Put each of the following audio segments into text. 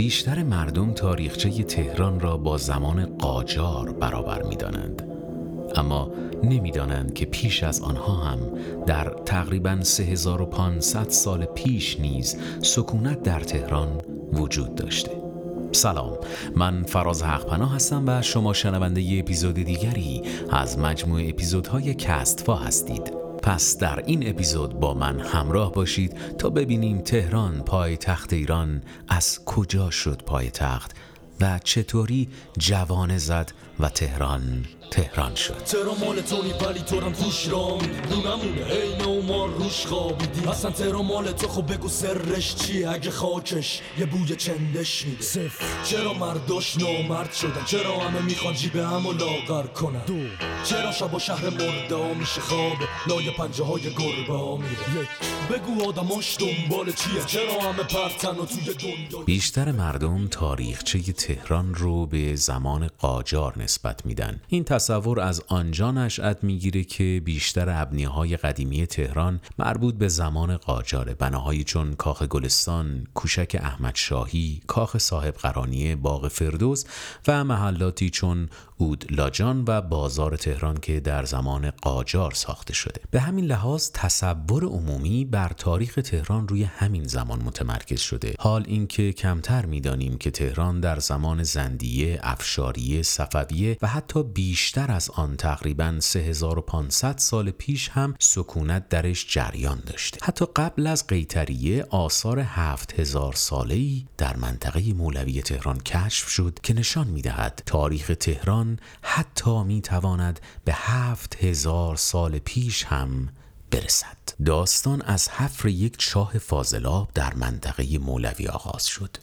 بیشتر مردم تاریخچه تهران را با زمان قاجار برابر می دانند. اما نمی‌دانند که پیش از آنها هم در تقریبا 3500 سال پیش نیز سکونت در تهران وجود داشته سلام من فراز حقپناه هستم و شما شنونده ی اپیزود دیگری از مجموع اپیزودهای کستفا هستید پس در این اپیزود با من همراه باشید تا ببینیم تهران پای تخت ایران از کجا شد پای تخت و چطوری جوانه زد و تهران. تهران شد. چرا مال تونی ولی تو هم توش را نمونه عین ما روش خوابیدی. اصلا ترا مال تو خب بگو سرش چی؟ اگه خاکش یه بوی چندش میده. صفر. چرا مرداش نامرد شدن؟ چرا همه می‌خوان جیب هم و لاغر کنن؟ دو. چرا شب و شهر مرده میشه خوابه؟ لای پنجه های گربه میره. یک. بگو آدماش دنبال چیه؟ چرا همه پرتن و توی دنیا بیشتر مردم تاریخچه تهران رو به زمان قاجار نسبت میدن. این تصور از آنجا نشأت می‌گیره که بیشتر ابنیه های قدیمی تهران مربوط به زمان قاجاره بناهایی چون کاخ گلستان، کوشک احمد شاهی، کاخ صاحب قرانیه، باغ فردوس و محلاتی چون اود لاجان و بازار تهران که در زمان قاجار ساخته شده. به همین لحاظ تصور عمومی بر تاریخ تهران روی همین زمان متمرکز شده. حال اینکه کمتر می‌دانیم که تهران در زمان زندیه، افشاریه، صفویه و حتی بیشتر از آن تقریبا 3500 سال پیش هم سکونت درش جریان داشته. حتی قبل از قیتریه آثار 7000 ساله‌ای در منطقه مولوی تهران کشف شد که نشان می‌دهد تاریخ تهران حتی می تواند به هفت هزار سال پیش هم برسد. داستان از حفر یک چاه فاضلاب در منطقه مولوی آغاز شد.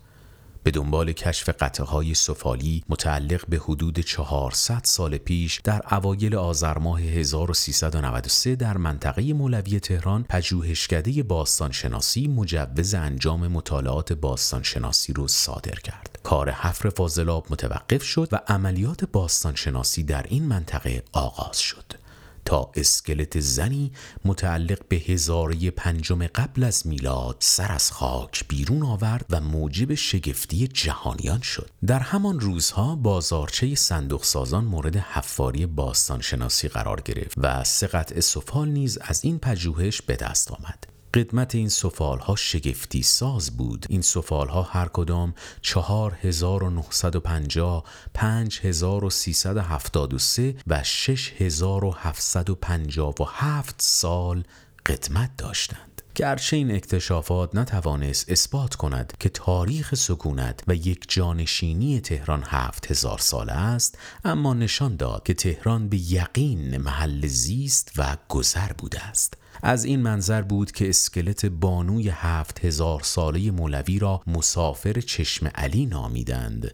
به دنبال کشف قطعه های سفالی متعلق به حدود 400 سال پیش در اوایل آذر ماه 1393 در منطقه مولوی تهران پژوهشکده باستانشناسی مجوز انجام مطالعات باستانشناسی رو صادر کرد. کار حفر فاضلاب متوقف شد و عملیات باستانشناسی در این منطقه آغاز شد. تا اسکلت زنی متعلق به هزاره پنجم قبل از میلاد سر از خاک بیرون آورد و موجب شگفتی جهانیان شد. در همان روزها بازارچه صندوق سازان مورد حفاری باستان شناسی قرار گرفت و سه قطع سفال نیز از این پژوهش به دست آمد. قدمت این سفال ها شگفتی ساز بود. این سفال ها هر کدام 4950 5373 و 6757 سال قدمت داشتند. گرچه این اکتشافات نتوانست اثبات کند که تاریخ سکونت و یک جانشینی تهران هفت هزار ساله است اما نشان داد که تهران به یقین محل زیست و گذر بوده است. از این منظر بود که اسکلت بانوی هفت هزار ساله مولوی را مسافر چشم علی نامیدند.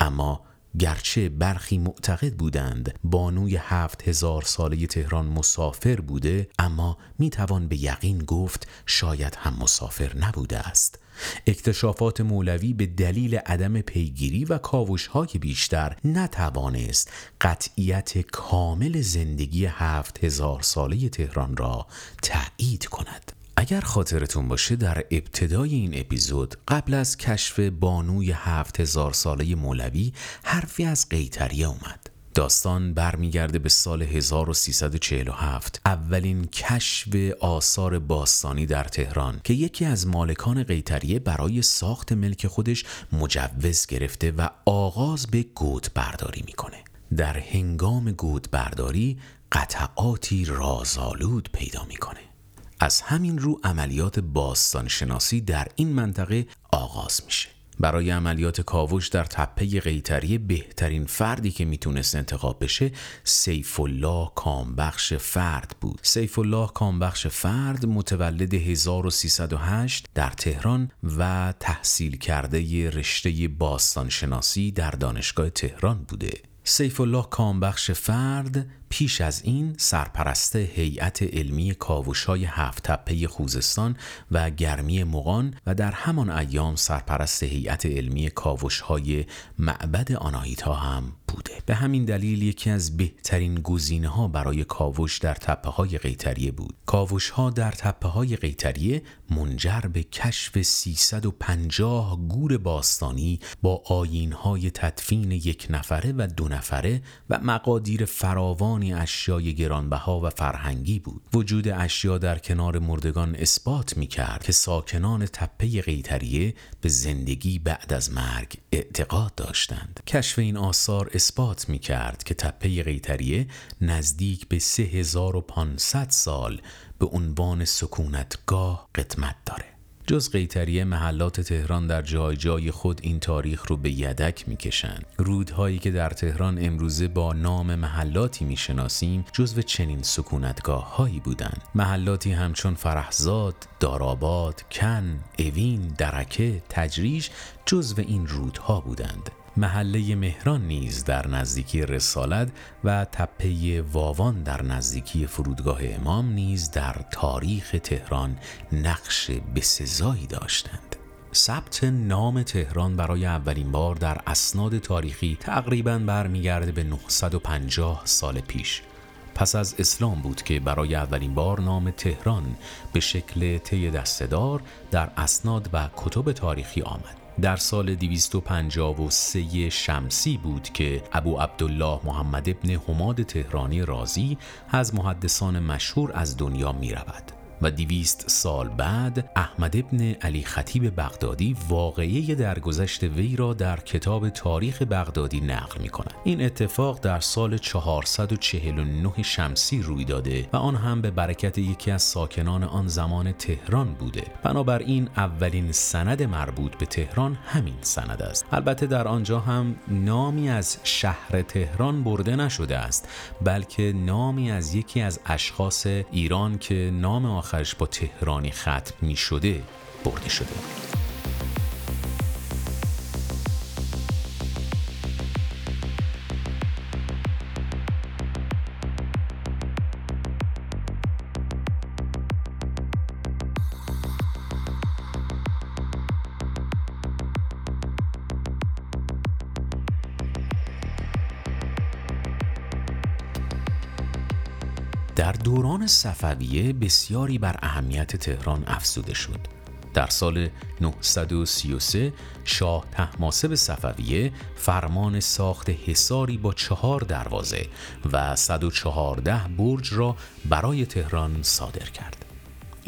اما گرچه برخی معتقد بودند بانوی هفت هزار ساله تهران مسافر بوده اما می‌توان به یقین گفت شاید هم مسافر نبوده است. اکتشافات مولوی به دلیل عدم پیگیری و کاوشهای بیشتر نتوانست قطعیت کامل زندگی هفت هزار ساله تهران را تایید کند. اگر خاطرتون باشه در ابتدای این اپیزود قبل از کشف بانوی هفت هزار ساله مولوی حرفی از قیتریه اومد. داستان برمیگرده به سال 1347 اولین کشف آثار باستانی در تهران که یکی از مالکان قیتریه برای ساخت ملک خودش مجوز گرفته و آغاز به گود برداری می‌کنه. در هنگام گود برداری قطعاتی رازآلود پیدا می‌کنه. از همین رو عملیات باستان شناسی در این منطقه آغاز میشه. برای عملیات کاوش در تپه قیتری بهترین فردی که می‌تونست انتخاب بشه سیف الله کامبخش فرد بود. سیف الله کامبخش فرد متولد 1308 در تهران و تحصیل کرده رشته باستان شناسی در دانشگاه تهران بوده. سیف الله کامبخش فرد پیش از این سرپرست هیئت علمی کاوش های هفت تپه خوزستان و گرمی مغان و در همان ایام سرپرست هیئت علمی کاوش های معبد آناهیتا هم بوده. به همین دلیل یکی از بهترین گزینه ها برای کاوش در تپه های قیتریه بود. کاوش ها در تپه های قیتریه منجر به کشف 350 گور باستانی با آین های تدفین یک نفره و دو نفره و مقادیر فراوانی اشیای گرانبها و فرهنگی بود. وجود اشیا در کنار مردگان اثبات می کرد که ساکنان تپه قیتریه به زندگی بعد از مرگ اعتقاد داشتند. کشف این آثار اثبات می کرد که تپه قیتریه نزدیک به 3500 سال به عنوان سکونتگاه قدمت داره. جز قیتریه محلات تهران در جای جای خود این تاریخ رو به یدک می‌کشند. رودهایی که در تهران امروزه با نام محلاتی می‌شناسیم جزو چنین سکونتگاه هایی بودند. محلاتی همچون فرحزاد، داراباد، کن، اوین، درکه، تجریش جزو این رودها بودند. محله مهران نیز در نزدیکی رسالت و تپه واوان در نزدیکی فرودگاه امام نیز در تاریخ تهران نقش بسزایی داشتند. ثبت نام تهران برای اولین بار در اسناد تاریخی تقریبا برمیگرده به 950 سال پیش پس از اسلام بود که برای اولین بار نام تهران به شکل طی دستدار در اسناد و کتب تاریخی آمد در سال 253 شمسی بود که ابو عبدالله محمد ابن حماد تهرانی رازی از محدثان مشهور از دنیا می رود. و دیویست سال بعد احمد ابن علی خطیب بغدادی واقعه درگذشت وی را در کتاب تاریخ بغدادی نقل می کند. این اتفاق در سال 449 شمسی روی داده و آن هم به برکت یکی از ساکنان آن زمان تهران بوده بنابراین اولین سند مربوط به تهران همین سند است البته در آنجا هم نامی از شهر تهران برده نشده است بلکه نامی از یکی از اشخاص ایران که نام آخرش با تهرانی ختم می شده برده شده. صفویه بسیاری بر اهمیت تهران افزوده شد. در سال 933 شاه تحماسب صفویه فرمان ساخت حصاری با چهار دروازه و 114 برج را برای تهران صادر کرد.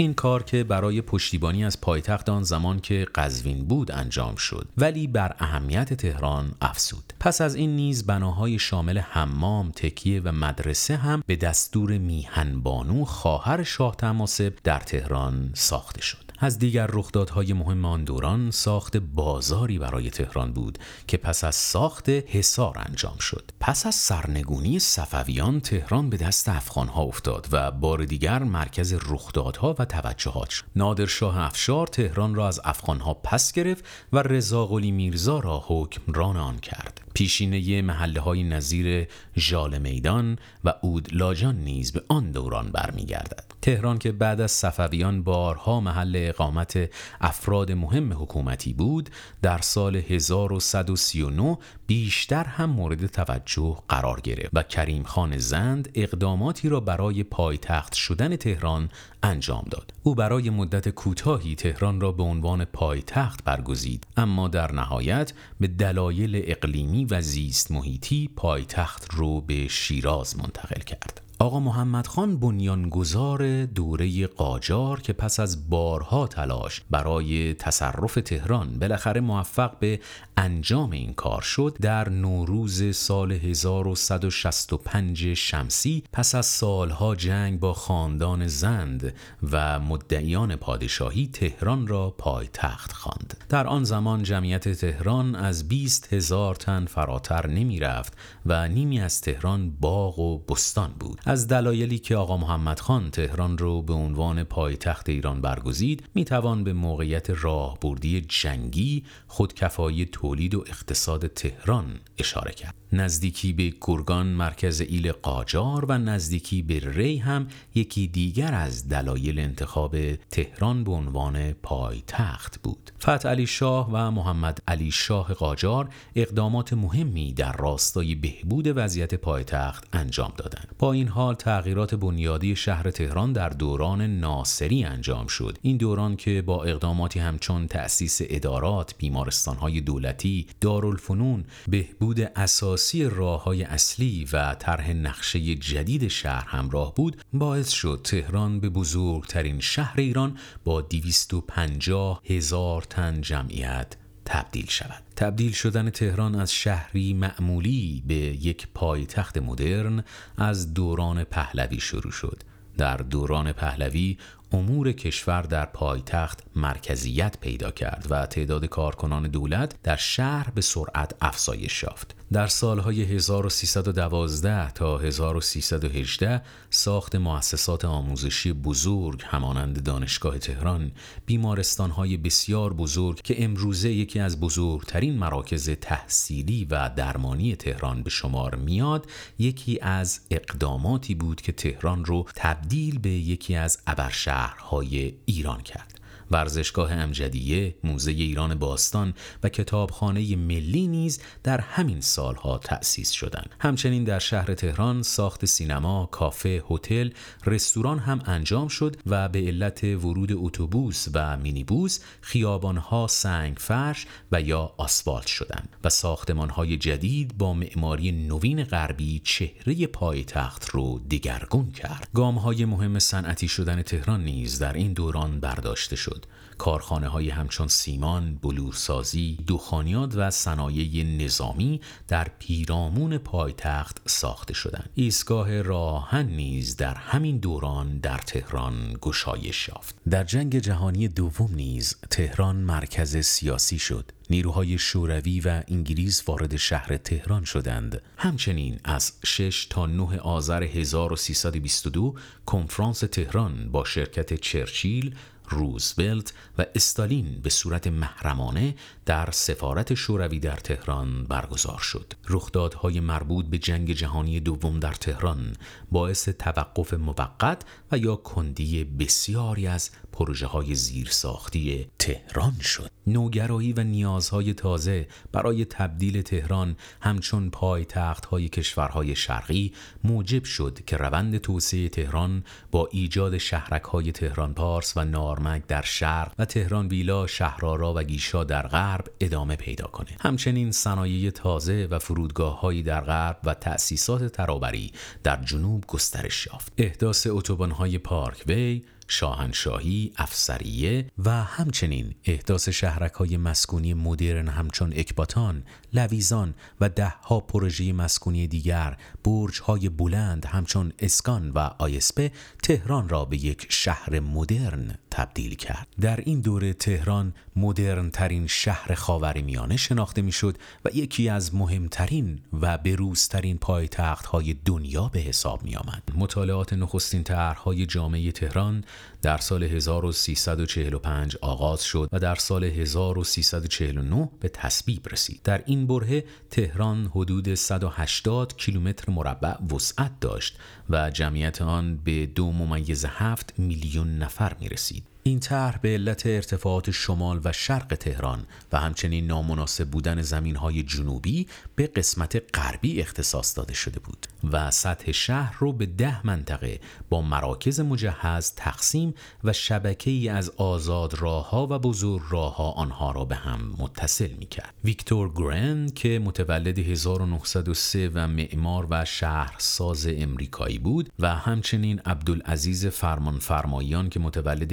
این کار که برای پشتیبانی از پایتخت آن زمان که قزوین بود انجام شد ولی بر اهمیت تهران افزود. پس از این نیز بناهای شامل حمام تکیه و مدرسه هم به دستور میهن بانو خواهر شاه تماسب در تهران ساخته شد. از دیگر رخدادهای مهم آن دوران ساخت بازاری برای تهران بود که پس از ساخت حصار انجام شد. پس از سرنگونی صفویان تهران به دست افغانها افتاد و بار دیگر مرکز رخدادها و توجهات شد. نادرشاه افشار تهران را از افغانها پس گرفت و رضا میرزا را حکمران آن کرد. پیشینه محله های نظیر ژال میدان و اود لاجان نیز به آن دوران برمیگردد. تهران که بعد از صفویان بارها محل اقامت افراد مهم حکومتی بود در سال 1139 بیشتر هم مورد توجه قرار گرفت و کریم خان زند اقداماتی را برای پایتخت شدن تهران انجام داد. او برای مدت کوتاهی تهران را به عنوان پایتخت برگزید اما در نهایت به دلایل اقلیمی و زیست محیطی پایتخت رو به شیراز منتقل کرد. آقا محمد خان بنیانگذار دوره قاجار که پس از بارها تلاش برای تصرف تهران بالاخره موفق به انجام این کار شد در نوروز سال 1165 شمسی پس از سالها جنگ با خاندان زند و مدعیان پادشاهی تهران را پایتخت خواند. در آن زمان جمعیت تهران از 20 هزار تن فراتر نمی رفت و نیمی از تهران باغ و بستان بود. از دلایلی که آقا محمد خان تهران رو به عنوان پایتخت ایران برگزید می توان به موقعیت راهبردی جنگی خودکفایی تولید و اقتصاد تهران اشاره کرد. نزدیکی به گرگان مرکز ایل قاجار و نزدیکی به ری هم یکی دیگر از دلایل انتخاب تهران به عنوان پایتخت بود. فتح علی شاه و محمد علی شاه قاجار اقدامات مهمی در راستای بهبود وضعیت پایتخت انجام دادند. با این حال تغییرات بنیادی شهر تهران در دوران ناصری انجام شد. این دوران که با اقداماتی همچون تأسیس ادارات بیمارستانهای دولتی دارالفنون بهبود اساسی راه های اصلی و طرح نقشه جدید شهر همراه بود باعث شد تهران به بزرگترین شهر ایران با 250 هزار تن جمعیت تبدیل شود تبدیل شدن تهران از شهری معمولی به یک پایتخت مدرن از دوران پهلوی شروع شد در دوران پهلوی امور کشور در پایتخت مرکزیت پیدا کرد و تعداد کارکنان دولت در شهر به سرعت افزایش یافت. در سالهای 1312 تا 1318 ساخت مؤسسات آموزشی بزرگ همانند دانشگاه تهران، بیمارستانهای بسیار بزرگ که امروزه یکی از بزرگترین مراکز تحصیلی و درمانی تهران به شمار میاد، یکی از اقداماتی بود که تهران رو تبدیل به یکی از ابرشهر شهرهای ایران کرد. ورزشگاه امجدیه، موزه ایران باستان و کتابخانه ملی نیز در همین سالها تأسیس شدند. همچنین در شهر تهران ساخت سینما، کافه، هتل، رستوران هم انجام شد و به علت ورود اتوبوس و مینیبوس خیابانها سنگ فرش و یا آسفالت شدند و ساختمانهای جدید با معماری نوین غربی چهره پایتخت رو دگرگون کرد. گامهای مهم صنعتی شدن تهران نیز در این دوران برداشته شد. کارخانه های همچون سیمان، بلورسازی، دخانیات و صنایع نظامی در پیرامون پایتخت ساخته شدند. ایستگاه راهن نیز در همین دوران در تهران گشایش یافت. در جنگ جهانی دوم نیز تهران مرکز سیاسی شد. نیروهای شوروی و انگلیس وارد شهر تهران شدند. همچنین از 6 تا 9 آذر 1322 کنفرانس تهران با شرکت چرچیل روزولت و استالین به صورت محرمانه در سفارت شوروی در تهران برگزار شد. رخدادهای مربوط به جنگ جهانی دوم در تهران باعث توقف موقت و یا کندی بسیاری از پروژه های زیرساختی تهران شد. نوگرایی و نیازهای تازه برای تبدیل تهران همچون پایتخت های کشورهای شرقی موجب شد که روند توسعه تهران با ایجاد شهرک های تهران پارس و نارمک در شرق و تهران ویلا شهرارا و گیشا در غرب ادامه پیدا کنه. همچنین صنایع تازه و فرودگاه هایی در غرب و تأسیسات ترابری در جنوب گسترش یافت. احداث اتوبان های پارک وی شاهنشاهی، افسریه و همچنین احداث شهرک های مسکونی مدرن همچون اکباتان، لویزان و ده ها پروژه مسکونی دیگر برج های بلند همچون اسکان و آیسپه تهران را به یک شهر مدرن تبدیل کرد. در این دوره تهران مدرن ترین شهر خاورمیانه شناخته می‌شد و یکی از مهمترین و بروزترین پایتخت های دنیا به حساب می آمد. مطالعات نخستین طرحهای جامعه تهران در سال 1345 آغاز شد و در سال 1349 به تصویب رسید. در این بره تهران حدود 180 کیلومتر مربع وسعت داشت و جمعیت آن به دو ممیز هفت میلیون نفر می رسید. این طرح به علت ارتفاعات شمال و شرق تهران و همچنین نامناسب بودن زمین های جنوبی به قسمت غربی اختصاص داده شده بود و سطح شهر رو به ده منطقه با مراکز مجهز تقسیم و شبکه ای از آزاد راه ها و بزرگ راه ها آنها را به هم متصل می کرد. ویکتور گرن که متولد 1903 و معمار و شهرساز امریکایی بود و همچنین عبدالعزیز فرمان فرمایان که متولد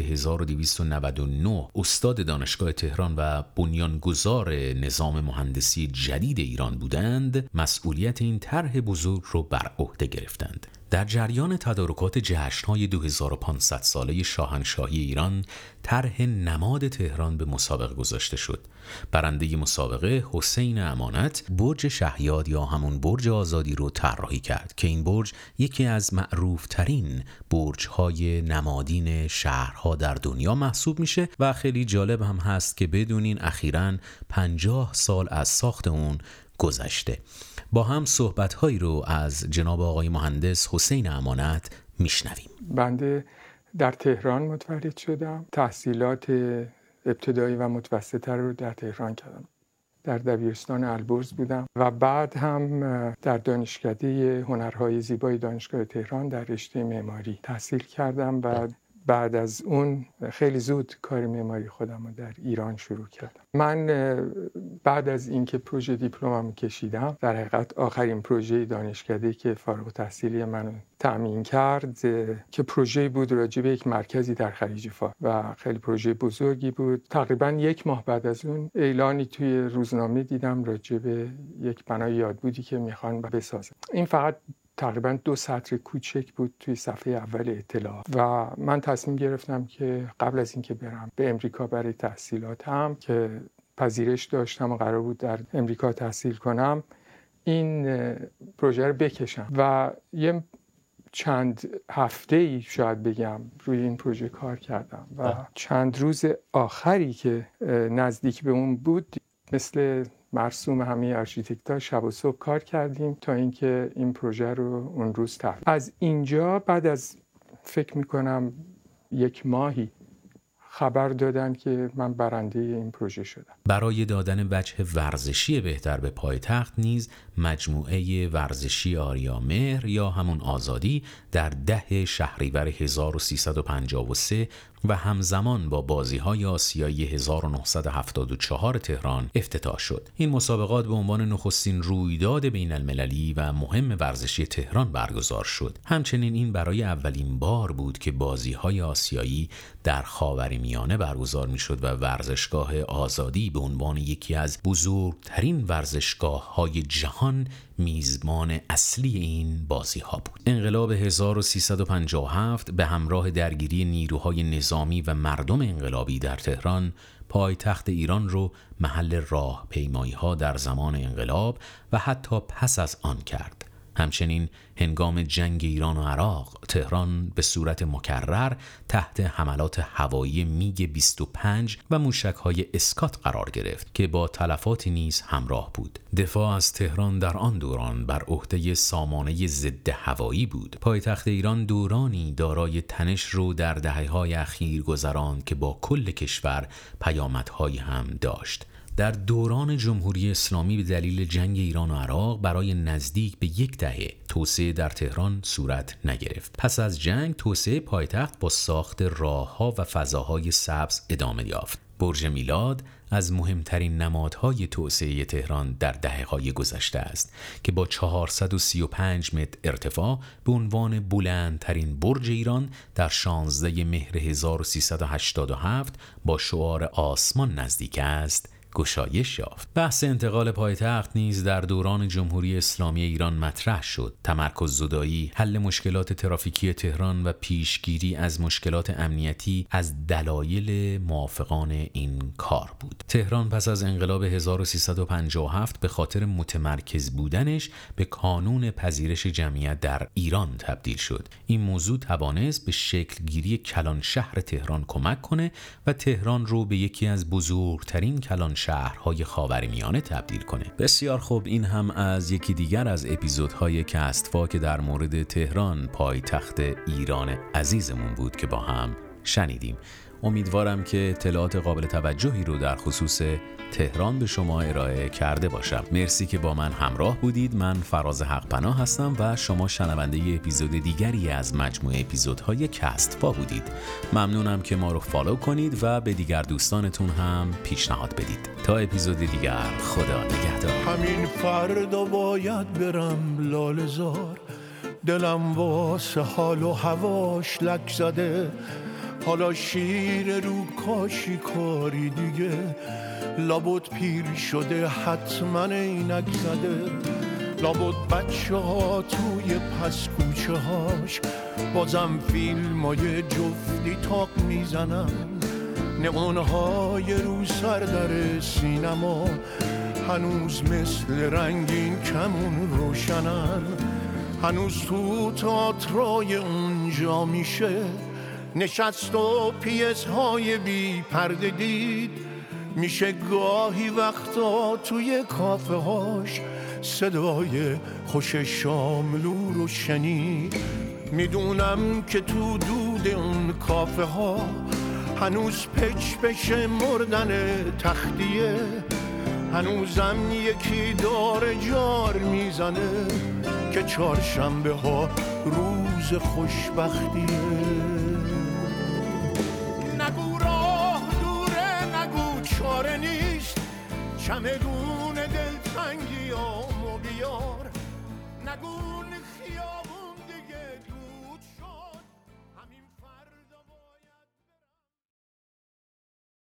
1299 استاد دانشگاه تهران و بنیانگذار نظام مهندسی جدید ایران بودند مسئولیت این طرح بزرگ رو بر عهده گرفتند. در جریان تدارکات جشنهای 2500 ساله شاهنشاهی ایران طرح نماد تهران به مسابقه گذاشته شد. برنده مسابقه حسین امانت برج شهیاد یا همون برج آزادی رو طراحی کرد که این برج یکی از معروف ترین برج نمادین شهرها در دنیا محسوب میشه و خیلی جالب هم هست که بدونین اخیرا 50 سال از ساخت اون گذشته. با هم صحبتهایی رو از جناب آقای مهندس حسین امانت میشنویم. بنده در تهران متولد شدم. تحصیلات ابتدایی و متوسطه رو در تهران کردم. در دبیرستان البرز بودم و بعد هم در دانشکده هنرهای زیبای دانشگاه تهران در رشته معماری تحصیل کردم و بعد از اون خیلی زود کار معماری خودم رو در ایران شروع کردم. من بعد از اینکه پروژه دیپلمم کشیدم در حقیقت آخرین پروژه دانشکده که فارغ تحصیلی من تأمین کرد که پروژه بود راجع به یک مرکزی در خلیج فارس و خیلی پروژه بزرگی بود. تقریبا یک ماه بعد از اون اعلانی توی روزنامه دیدم راجع به یک بنای یادبودی که می‌خوان بسازن. این فقط تقریبا دو سطر کوچک بود توی صفحه اول اطلاع. و من تصمیم گرفتم که قبل از اینکه برم به امریکا برای تحصیلاتم که پذیرش داشتم و قرار بود در امریکا تحصیل کنم این پروژه رو بکشم. و یه چند هفته ای شاید بگم روی این پروژه کار کردم. و چند روز آخری که نزدیک به اون بود مثل مرسوم همه ارشیتکتا شب و صبح کار کردیم تا اینکه این پروژه رو اون روز تحویل از اینجا بعد از فکر می‌کنم یک ماهی خبر دادن که من برنده این پروژه شدم. برای دادن وجه ورزشی بهتر به پایتخت نیز مجموعه ورزشی آریا مهر یا همون آزادی در ده شهریور 1353 و همزمان با بازی های آسیایی 1974 تهران افتتاح شد. این مسابقات به عنوان نخستین رویداد بین المللی و مهم ورزشی تهران برگزار شد. همچنین این برای اولین بار بود که بازی های آسیایی در خاورمیانه برگزار می شد و ورزشگاه آزادی به عنوان یکی از بزرگترین ورزشگاه های جهان میزبان اصلی این بازی ها بود انقلاب 1357 به همراه درگیری نیروهای نظامی و مردم انقلابی در تهران پایتخت ایران رو محل راه پیمایی ها در زمان انقلاب و حتی پس از آن کرد. همچنین هنگام جنگ ایران و عراق تهران به صورت مکرر تحت حملات هوایی میگ 25 و موشک های اسکات قرار گرفت که با تلفاتی نیز همراه بود. دفاع از تهران در آن دوران بر عهده سامانه ضد هوایی بود. پایتخت ایران دورانی دارای تنش رو در دهه‌های اخیر گذراند که با کل کشور پیامدهایی هم داشت. در دوران جمهوری اسلامی به دلیل جنگ ایران و عراق برای نزدیک به یک دهه توسعه در تهران صورت نگرفت. پس از جنگ توسعه پایتخت با ساخت راهها و فضاهای سبز ادامه یافت. برج میلاد از مهمترین نمادهای توسعه تهران در دهه های گذشته است که با 435 متر ارتفاع به عنوان بلندترین برج ایران در 16 مهر 1387 با شعار آسمان نزدیک است. گشایش یافت. بحث انتقال پایتخت نیز در دوران جمهوری اسلامی ایران مطرح شد. تمرکز زدایی حل مشکلات ترافیکی تهران و پیشگیری از مشکلات امنیتی از دلایل موافقان این کار بود. تهران پس از انقلاب 1357 به خاطر متمرکز بودنش به کانون پذیرش جمعیت در ایران تبدیل شد. این موضوع توانست به شکل گیری کلان شهر تهران کمک کنه و تهران رو به یکی از بزرگترین کلان شهرهای خاورمیانه تبدیل کنه. بسیار خوب این هم از یکی دیگر از اپیزودهای کستفا که در مورد تهران پایتخت ایران عزیزمون بود که با هم شنیدیم. امیدوارم که اطلاعات قابل توجهی رو در خصوص تهران به شما ارائه کرده باشم. مرسی که با من همراه بودید. من فراز حق پناه هستم و شما شنونده اپیزود دیگری از مجموعه اپیزودهای کستفا بودید. ممنونم که ما رو فالو کنید و به دیگر دوستانتون هم پیشنهاد بدید. تا اپیزود دیگر خدا نگهدار. همین فردا باید برم لالزار دلم واسه حال و هواش لک زده. حالا شیر رو کاشی کاری دیگه. لابد پیر شده حتما اینک زده. لابد بچه ها توی پس کوچه هاش. بازم فیلم های جفتی تاق می‌زنن. نمانه های رو سر در سینما. هنوز مثل رنگین کمون روشنن. هنوز تو تاترای اونجا میشه. نشست و پیس های بی پرده دید. میشه گاهی وقتا توی کافه هاش صدای خوش شاملو رو شنید. می‌دونم که تو دود اون کافه ها هنوز پچ بشه مردن تختیه. هنوزم یکی دار جار می‌زنه که چهارشنبه ها روز خوشبختیه. چمدون دلتنگیامو بیار. نگون خیاب